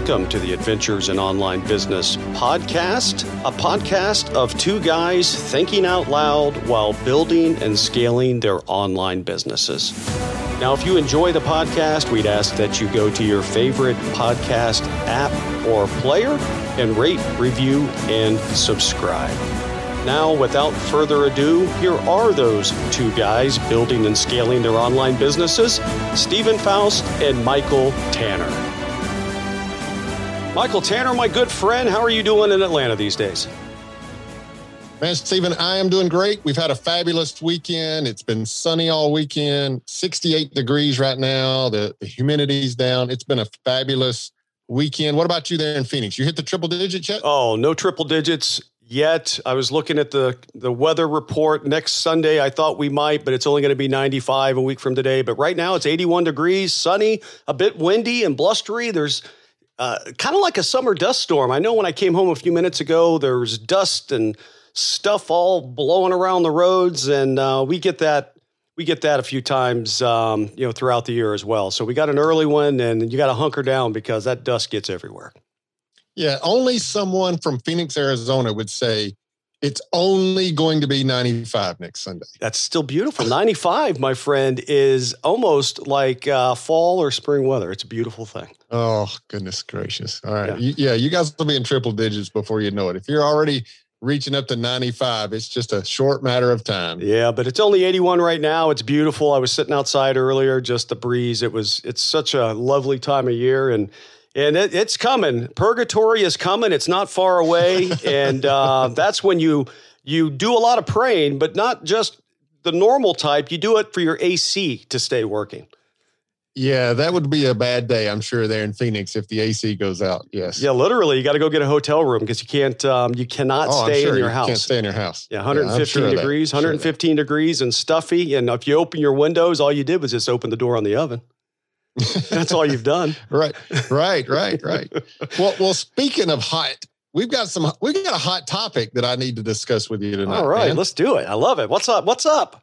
welcome to the Adventures in Online Business podcast, a podcast of two guys thinking out loud while building and scaling their online businesses. Now, if you enjoy the podcast, we'd ask that you go to your favorite podcast app or player and rate, review, and subscribe. Now, without further ado, here are those two guys building and scaling their online businesses Steven Foust and Michael Tanner. Michael Tanner, my good friend, how are you doing in Atlanta these days? Man, Steven, I am doing great. We've had a fabulous weekend. It's been sunny all weekend, 68 degrees right now. The, the humidity's down. It's been a fabulous weekend. What about you there in Phoenix? You hit the triple digits yet? Oh, no triple digits yet. I was looking at the the weather report next Sunday. I thought we might, but it's only going to be 95 a week from today. But right now it's 81 degrees, sunny, a bit windy and blustery. There's uh, kind of like a summer dust storm. I know when I came home a few minutes ago, there was dust and stuff all blowing around the roads, and uh, we get that. We get that a few times, um, you know, throughout the year as well. So we got an early one, and you got to hunker down because that dust gets everywhere. Yeah, only someone from Phoenix, Arizona would say it's only going to be 95 next Sunday. That's still beautiful. 95, my friend, is almost like uh, fall or spring weather. It's a beautiful thing. Oh, goodness gracious. All right. Yeah. You, yeah, you guys will be in triple digits before you know it. If you're already reaching up to 95, it's just a short matter of time. Yeah, but it's only 81 right now. It's beautiful. I was sitting outside earlier, just the breeze. It was, it's such a lovely time of year. And, and it, it's coming. Purgatory is coming. It's not far away, and uh, that's when you you do a lot of praying, but not just the normal type. You do it for your AC to stay working. Yeah, that would be a bad day, I'm sure, there in Phoenix if the AC goes out. Yes. Yeah, literally, you got to go get a hotel room because you can't, um, you cannot oh, stay sure in your you house. Can't stay in your house. Yeah, 115 yeah, sure degrees, 115 sure degrees, and stuffy. And if you open your windows, all you did was just open the door on the oven. That's all you've done. right, right, right, right. well, well, speaking of hot, we've got some, we've got a hot topic that I need to discuss with you tonight. All right, man. let's do it. I love it. What's up? What's up?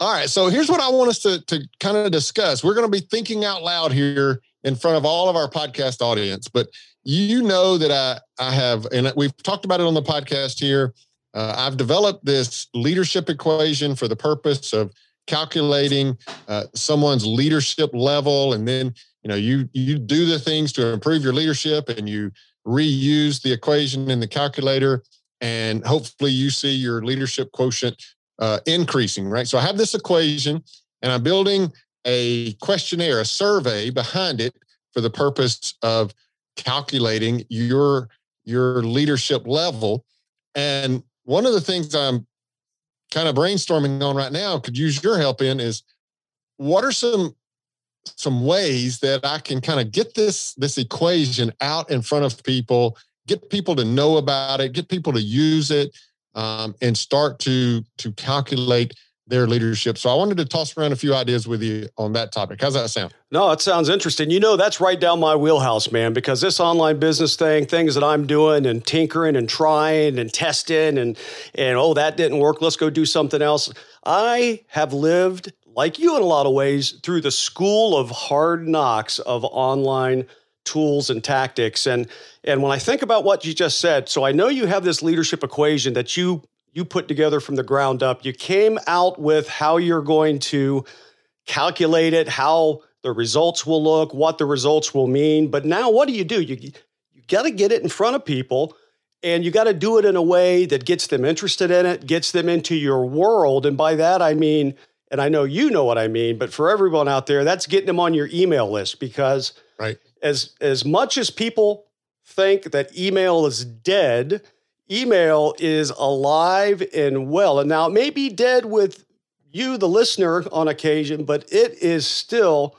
All right. So here's what I want us to, to kind of discuss. We're going to be thinking out loud here in front of all of our podcast audience, but you know that I, I have, and we've talked about it on the podcast here. Uh, I've developed this leadership equation for the purpose of calculating uh, someone's leadership level and then you know you you do the things to improve your leadership and you reuse the equation in the calculator and hopefully you see your leadership quotient uh, increasing right? So i have this equation and i'm building a questionnaire a survey behind it for the purpose of calculating your your leadership level. And one of the things i'm kind of brainstorming on right now could use your help in is what are some some ways that I can kind of get this this equation out in front of people, get people to know about it, get people to use it, um, and start to to calculate their leadership. So I wanted to toss around a few ideas with you on that topic. How's that sound? No, that sounds interesting. You know, that's right down my wheelhouse, man, because this online business thing, things that I'm doing and tinkering and trying and testing and and oh, that didn't work, let's go do something else. I have lived like you in a lot of ways through the school of hard knocks of online tools and tactics and and when I think about what you just said, so I know you have this leadership equation that you you put together from the ground up. You came out with how you're going to calculate it, how the results will look, what the results will mean. But now what do you do? You you got to get it in front of people and you got to do it in a way that gets them interested in it, gets them into your world. And by that I mean, and I know you know what I mean, but for everyone out there, that's getting them on your email list because right. as as much as people think that email is dead, email is alive and well. And now it may be dead with you, the listener, on occasion, but it is still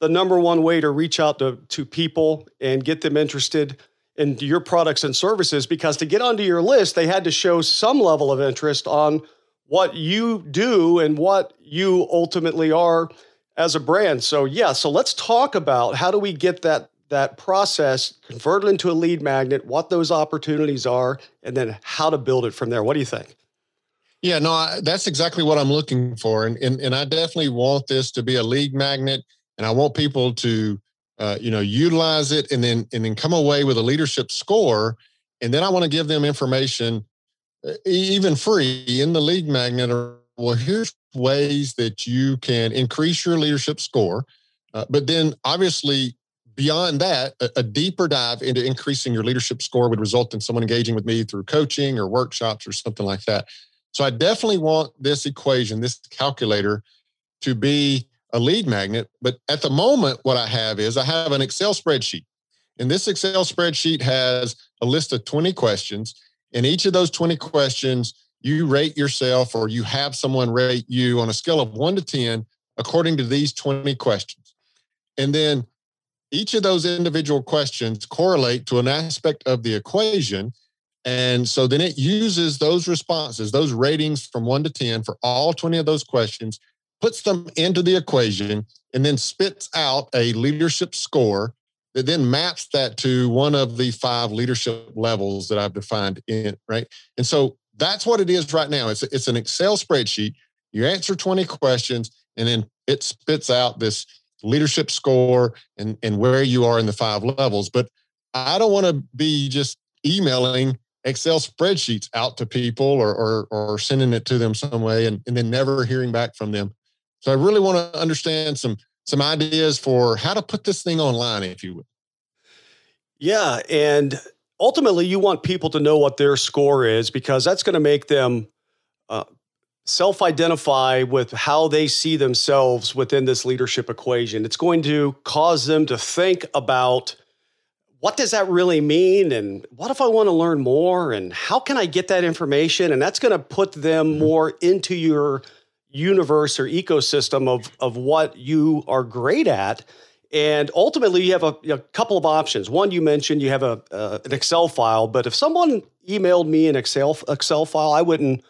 the number one way to reach out to, to people and get them interested in your products and services because to get onto your list, they had to show some level of interest on what you do and what you ultimately are as a brand. So yeah, so let's talk about how do we get that that process, convert it into a lead magnet, what those opportunities are, and then how to build it from there. What do you think? Yeah, no, I, that's exactly what I'm looking for. And, and, and I definitely want this to be a lead magnet. And I want people to uh, you know, utilize it and then and then come away with a leadership score. And then I want to give them information, even free in the lead magnet. Or well, here's ways that you can increase your leadership score. Uh, but then obviously beyond that, a, a, deeper dive into increasing your leadership score would result in someone engaging with me through coaching or workshops or something like that. So I definitely want this equation, this calculator to be a lead magnet. But at the moment, what I have is I have an Excel spreadsheet. And this Excel spreadsheet has a list of 20 questions. And each of those 20 questions, you rate yourself or you have someone rate you on a scale of one to 10 according to these 20 questions. And then each of those individual questions correlate to an aspect of the equation. And so then it uses those responses, those ratings from one to 10 for all 20 of those questions puts them into the equation, and then spits out a leadership score that then maps that to one of the five leadership levels that I've defined in right. And so that's what it is right now. It's it's an Excel spreadsheet. You answer 20 questions, and then it spits out this leadership score and, and where you are in the five levels. But I don't want to be just emailing Excel spreadsheets out to people or, or, or sending it to them some way and, and then never hearing back from them. So I really want to understand some some ideas for how to put this thing online, if you would. Yeah, and ultimately, you want people to know what their score is because that's going to make them uh, self-identify with how they see themselves within this leadership equation. It's going to cause them to think about what does that really mean? And what if i want to learn more? And how can i get that information? And that's going to put them mm-hmm. more into your universe or ecosystem of of what you are great at. And ultimately you have a, a couple of options. One you mentioned you have a uh, an excel file but if someone emailed me an excel excel file i wouldn't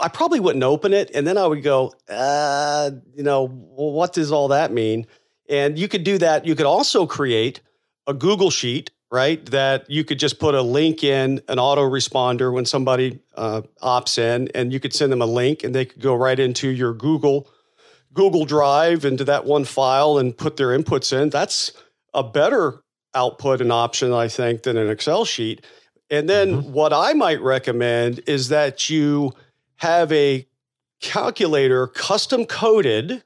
i probably wouldn't open it and then i would go uh, you know well, what does all that mean and you could do that you could also create a google sheet right? That you could just put a link in an autoresponder when somebody uh, opts in, and you could send them a link, and they could go right into your Google Google Drive into that one file and put their inputs in. That's a better output and option, I think, than an Excel sheet. And then mm-hmm. what I might recommend is that you have a calculator custom coded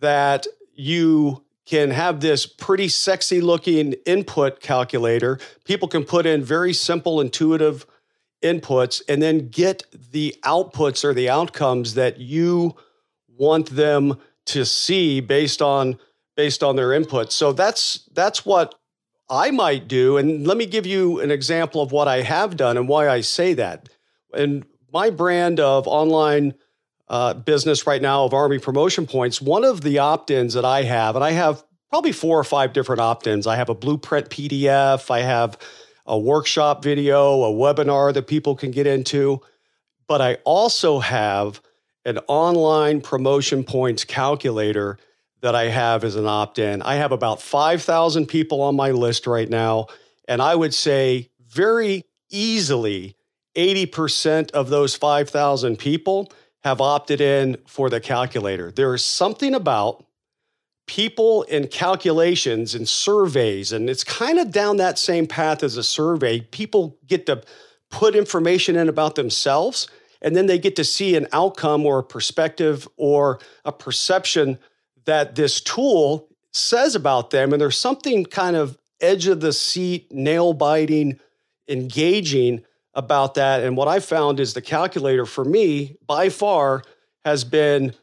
that you can have this pretty sexy looking input calculator. People can put in very simple, intuitive inputs and then get the outputs or the outcomes that you want them to see based on based on their inputs. So that's that's what I might do. And let me give you an example of what I have done and why I say that. And my brand of online uh, business right now of Army Promotion Points, one of the opt ins that I have, and I have probably four or five different opt ins. I have a blueprint PDF, I have a workshop video, a webinar that people can get into, but I also have an online promotion points calculator that I have as an opt in. I have about 5,000 people on my list right now. And I would say very easily 80% of those 5,000 people have opted in for the calculator. There is something about people and calculations and surveys, and it's kind of down that same path as a survey. People get to put information in about themselves, and then they get to see an outcome or a perspective or a perception that this tool says about them. And there's something kind of edge of the seat, nail biting, engaging about that. And what I found is the calculator for me, by far, has been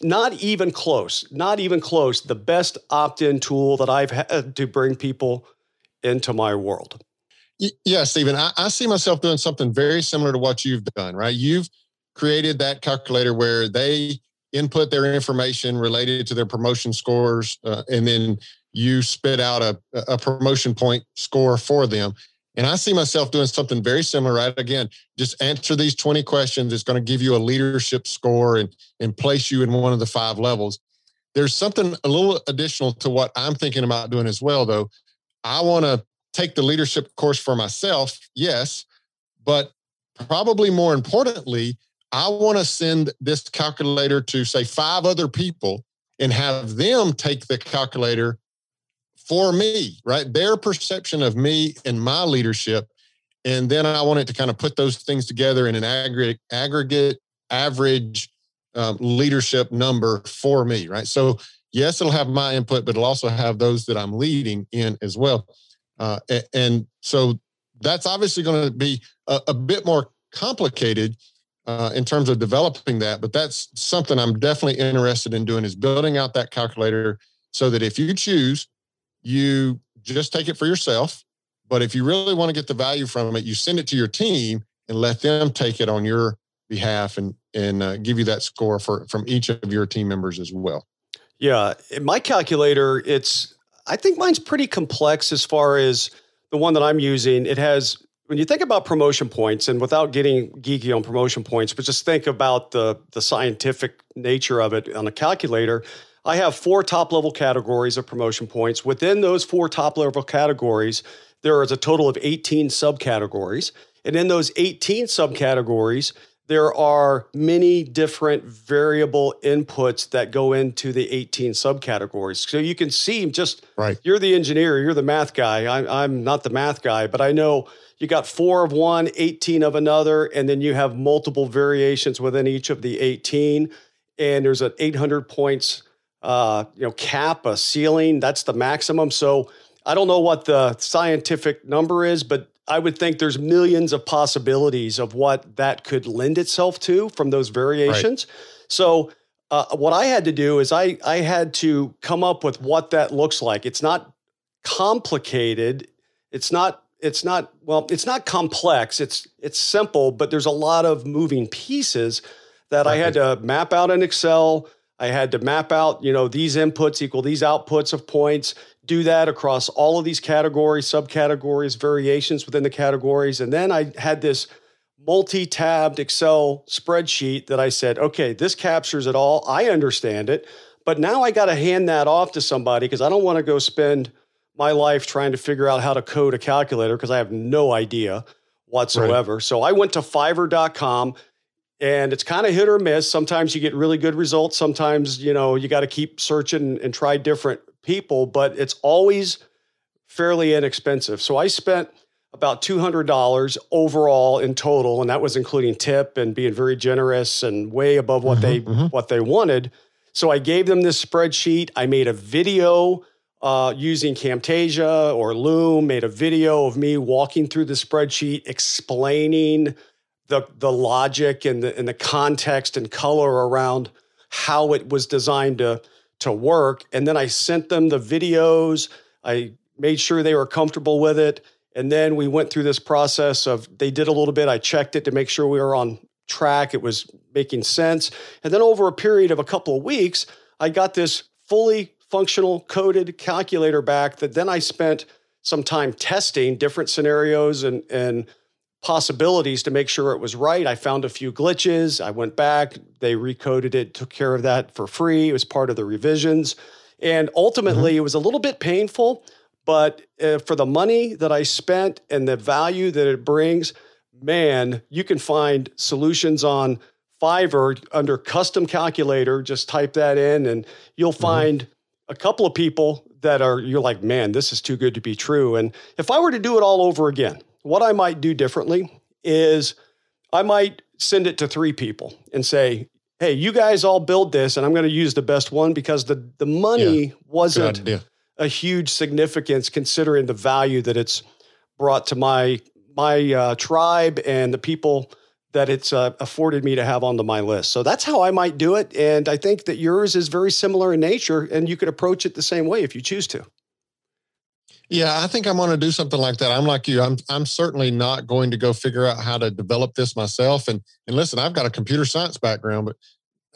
not even close, not even close, the best opt in tool that I've had to bring people into my world. Yeah, Steven, I, I, see myself doing something very similar to what you've done, right? You've created that calculator where they input their information related to their promotion scores, uh, and then you spit out a, a promotion point score for them. And I see myself doing something very similar, right? Again, just answer these 20 questions. It's going to give you a leadership score and, and place you in one of the five levels. There's something a little additional to what I'm thinking about doing as well, though. I want to take the leadership course for myself, yes, but probably more importantly, I want to send this calculator to say five other people and have them take the calculator for me, right? Their perception of me and my leadership. And then I wanted to kind of put those things together in an aggregate, aggregate average um, leadership number for me, right? So, yes, it'll have my input, but it'll also have those that I'm leading in as well. Uh, and so that's obviously going to be a, a, bit more complicated uh, in terms of developing that, but that's something I'm definitely interested in doing is building out that calculator so that if you choose, you just take it for yourself. But if you really want to get the value from it, you send it to your team and let them take it on your behalf and and uh, give you that score for from each of your team members as well. Yeah, my calculator, it's I think mine's pretty complex as far as the one that I'm using. It has when you think about promotion points, and without getting geeky on promotion points, but just think about the the scientific nature of it on a calculator. I have four top level categories of promotion points. Within those four top level categories, there is a total of 18 subcategories. And in those 18 subcategories, there are many different variable inputs that go into the 18 subcategories. So you can see just right. You're the engineer, you're the math guy. I'm, I'm not the math guy, but I know you got four of one, 18 of another, and then you have multiple variations within each of the 18. And there's an 800 points, uh, you know, cap, a ceiling. That's the maximum. So I don't know what the scientific number is, but I would think there's millions of possibilities of what that could lend itself to from those variations. Right. So, uh, what I had to do is I I had to come up with what that looks like. It's not complicated. It's not it's not well. It's not complex. It's it's simple, but there's a lot of moving pieces that right. I had to map out in Excel. I had to map out, you know, these inputs equal these outputs of points do that across all of these categories, subcategories, variations within the categories. And then I had this multi tabbed Excel spreadsheet that I said, okay, this captures it all. I understand it. But now I got to hand that off to somebody because I don't want to go spend my life trying to figure out how to code a calculator because I have no idea whatsoever. Right. So I went to fiverr.com and it's kind of hit or miss. Sometimes you get really good results. Sometimes, you know, you got to keep searching and try different people, but it's always fairly inexpensive. So I spent about $200 overall in total and that was including tip and being very generous and way above what mm-hmm, they mm-hmm. what they wanted. So I gave them this spreadsheet. I made a video uh, using Camtasia or Loom, made a video of me walking through the spreadsheet, explaining the the logic and the and the context and color around how it was designed to to work. And then I sent them the videos. I made sure they were comfortable with it. And then we went through this process of they did a little bit. I checked it to make sure we were on track. It was making sense. And then over a period of a couple of weeks, I got this fully functional coded calculator back that then I spent some time testing different scenarios and, and possibilities to make sure it was right. I found a few glitches. I went back, they recoded it, took care of that for free. It was part of the revisions. And ultimately, mm-hmm. it was a little bit painful, but uh, for the money that I spent and the value that it brings, man, you can find solutions on Fiverr under custom calculator. Just type that in, and you'll mm-hmm. find mm-hmm. a couple of people that are, you're like, man, this is too good to be true. And if I were to do it all over again, what I might do differently is I might send it to three people and say, hey, you guys all build this, and I'm going to use the best one because the, the money yeah, wasn't a huge significance considering the value that it's brought to my my uh, tribe and the people that it's uh, afforded me to have onto my list. So that's how I might do it. And I think that yours is very similar in nature, and you could approach it the same way if you choose to. Yeah, I think I'm going to do something like that. I'm like you. I'm I'm certainly not going to go figure out how to develop this myself. And and listen, I've got a computer science background, but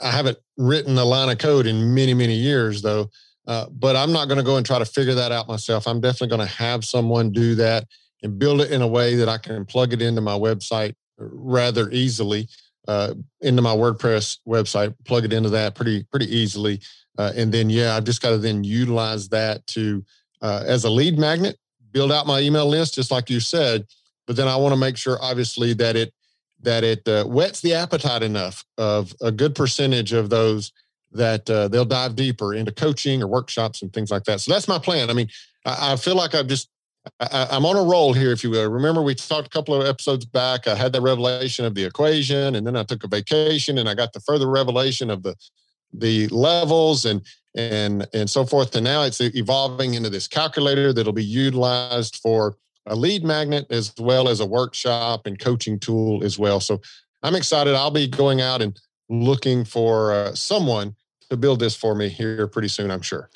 I haven't written a line of code in many many years though. Uh, but I'm not going to go and try to figure that out myself. I'm definitely going to have someone do that and build it in a way that I can plug it into my website rather easily, uh, into my WordPress website, plug it into that pretty pretty easily, uh, and then yeah, I've just got to then utilize that to uh, as a lead magnet, build out my email list, just like you said. But then I want to make sure, obviously, that it that it uh, whets the appetite enough of a good percentage of those that uh, they'll dive deeper into coaching or workshops and things like that. So that's my plan. I mean, I, I feel like I've just I, am on a roll here, if you will. Remember, we talked a couple of episodes back. I had that revelation of the equation, and then I took a vacation, and I got the further revelation of the the levels and and and so forth. And now it's evolving into this calculator that'll be utilized for a lead magnet as well as a workshop and coaching tool as well. So I'm excited. I'll be going out and looking for uh, someone to build this for me here pretty soon. I'm sure.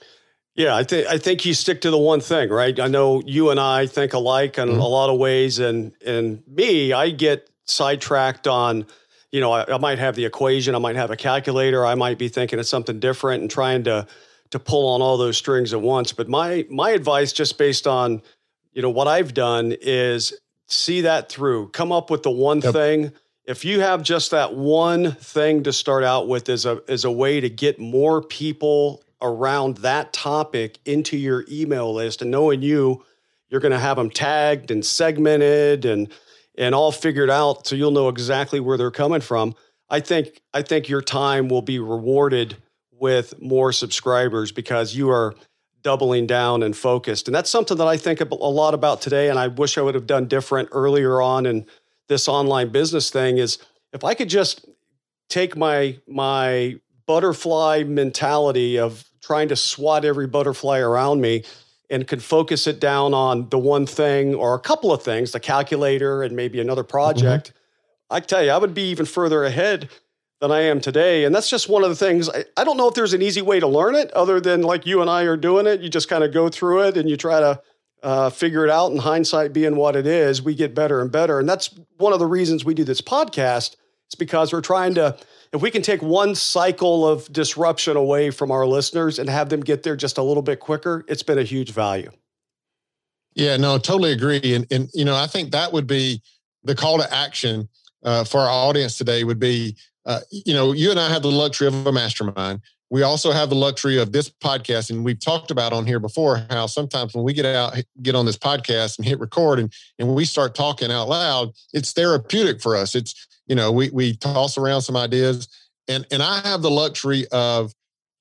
Yeah, I think I think you stick to the one thing, right? I know you and I think alike in mm-hmm. a lot of ways, and and me, I get sidetracked on, you know, I, I, might have the equation, I might have a calculator, I might be thinking of something different and trying to to pull on all those strings at once. But my my advice, just based on, you know, what I've done, is see that through. Come up with the one yep. thing. If you have just that one thing to start out with, as a as a way to get more people around that topic into your email list and knowing you you're going to have them tagged and segmented and and all figured out so you'll know exactly where they're coming from. I think i think your time will be rewarded with more subscribers because you are doubling down and focused. And that's something that i think a lot about today and i wish i would have done different earlier on in this online business thing is if i could just take my my butterfly mentality of trying to swat every butterfly around me and could focus it down on the one thing or a couple of things, the calculator and maybe another project, mm-hmm. I tell you, I would be even further ahead than I am today. And that's just one of the things. I, I, don't know if there's an easy way to learn it other than like you and I are doing it. You just kind of go through it and you try to uh, figure it out. And hindsight being what it is, we get better and better. And that's one of the reasons we do this podcast. It's because we're trying to if we can take one cycle of disruption away from our listeners and have them get there just a little bit quicker, it's been a huge value. Yeah, no, totally agree. And, and you know, I think that would be the call to action uh, for our audience today would be, uh, you know, you and I have the luxury of a mastermind. We also have the luxury of this podcast, and we've talked about on here before how sometimes when we get out, get on this podcast and hit record, and and we start talking out loud, it's therapeutic for us. It's you know, we we toss around some ideas, and and I have the luxury of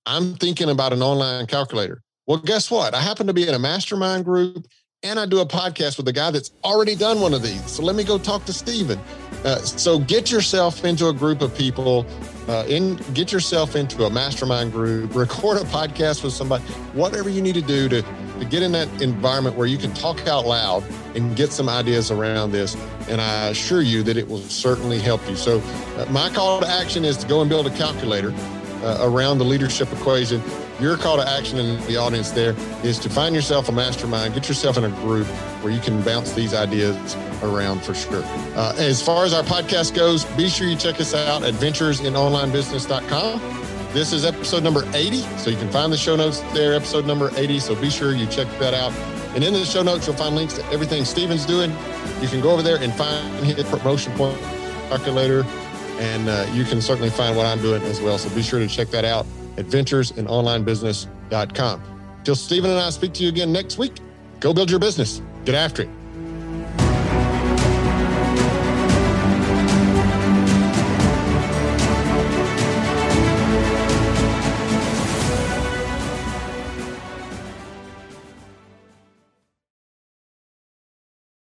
I'm thinking about an online calculator. Well, guess what? I happen to be in a mastermind group, and I do a podcast with a guy that's already done one of these. So let me go talk to Steven. Uh, so get yourself into a group of people, uh, in get yourself into a mastermind group, record a podcast with somebody, whatever you need to do to to get in that environment where you can talk out loud and get some ideas around this. And I assure you that it will certainly help you. So, uh, my call to action is to go and build a calculator uh, around the leadership equation. Your call to action in the audience there is to find yourself a mastermind, get yourself in a group where you can bounce these ideas around for sure. Uh, as far as our podcast goes, be sure you check us out at venturesinonlinebusiness.com. This is episode number 80. So you can find the show notes there, episode number 80. So be sure you check that out. And in the show notes, you'll find links to everything Steven's doing. You can go over there and find his promotion point calculator. And uh, you can certainly find what I'm doing as well. So be sure to check that out at venturesinonlinebusiness.com. Till Steven and I speak to you again next week, go build your business. Get after it.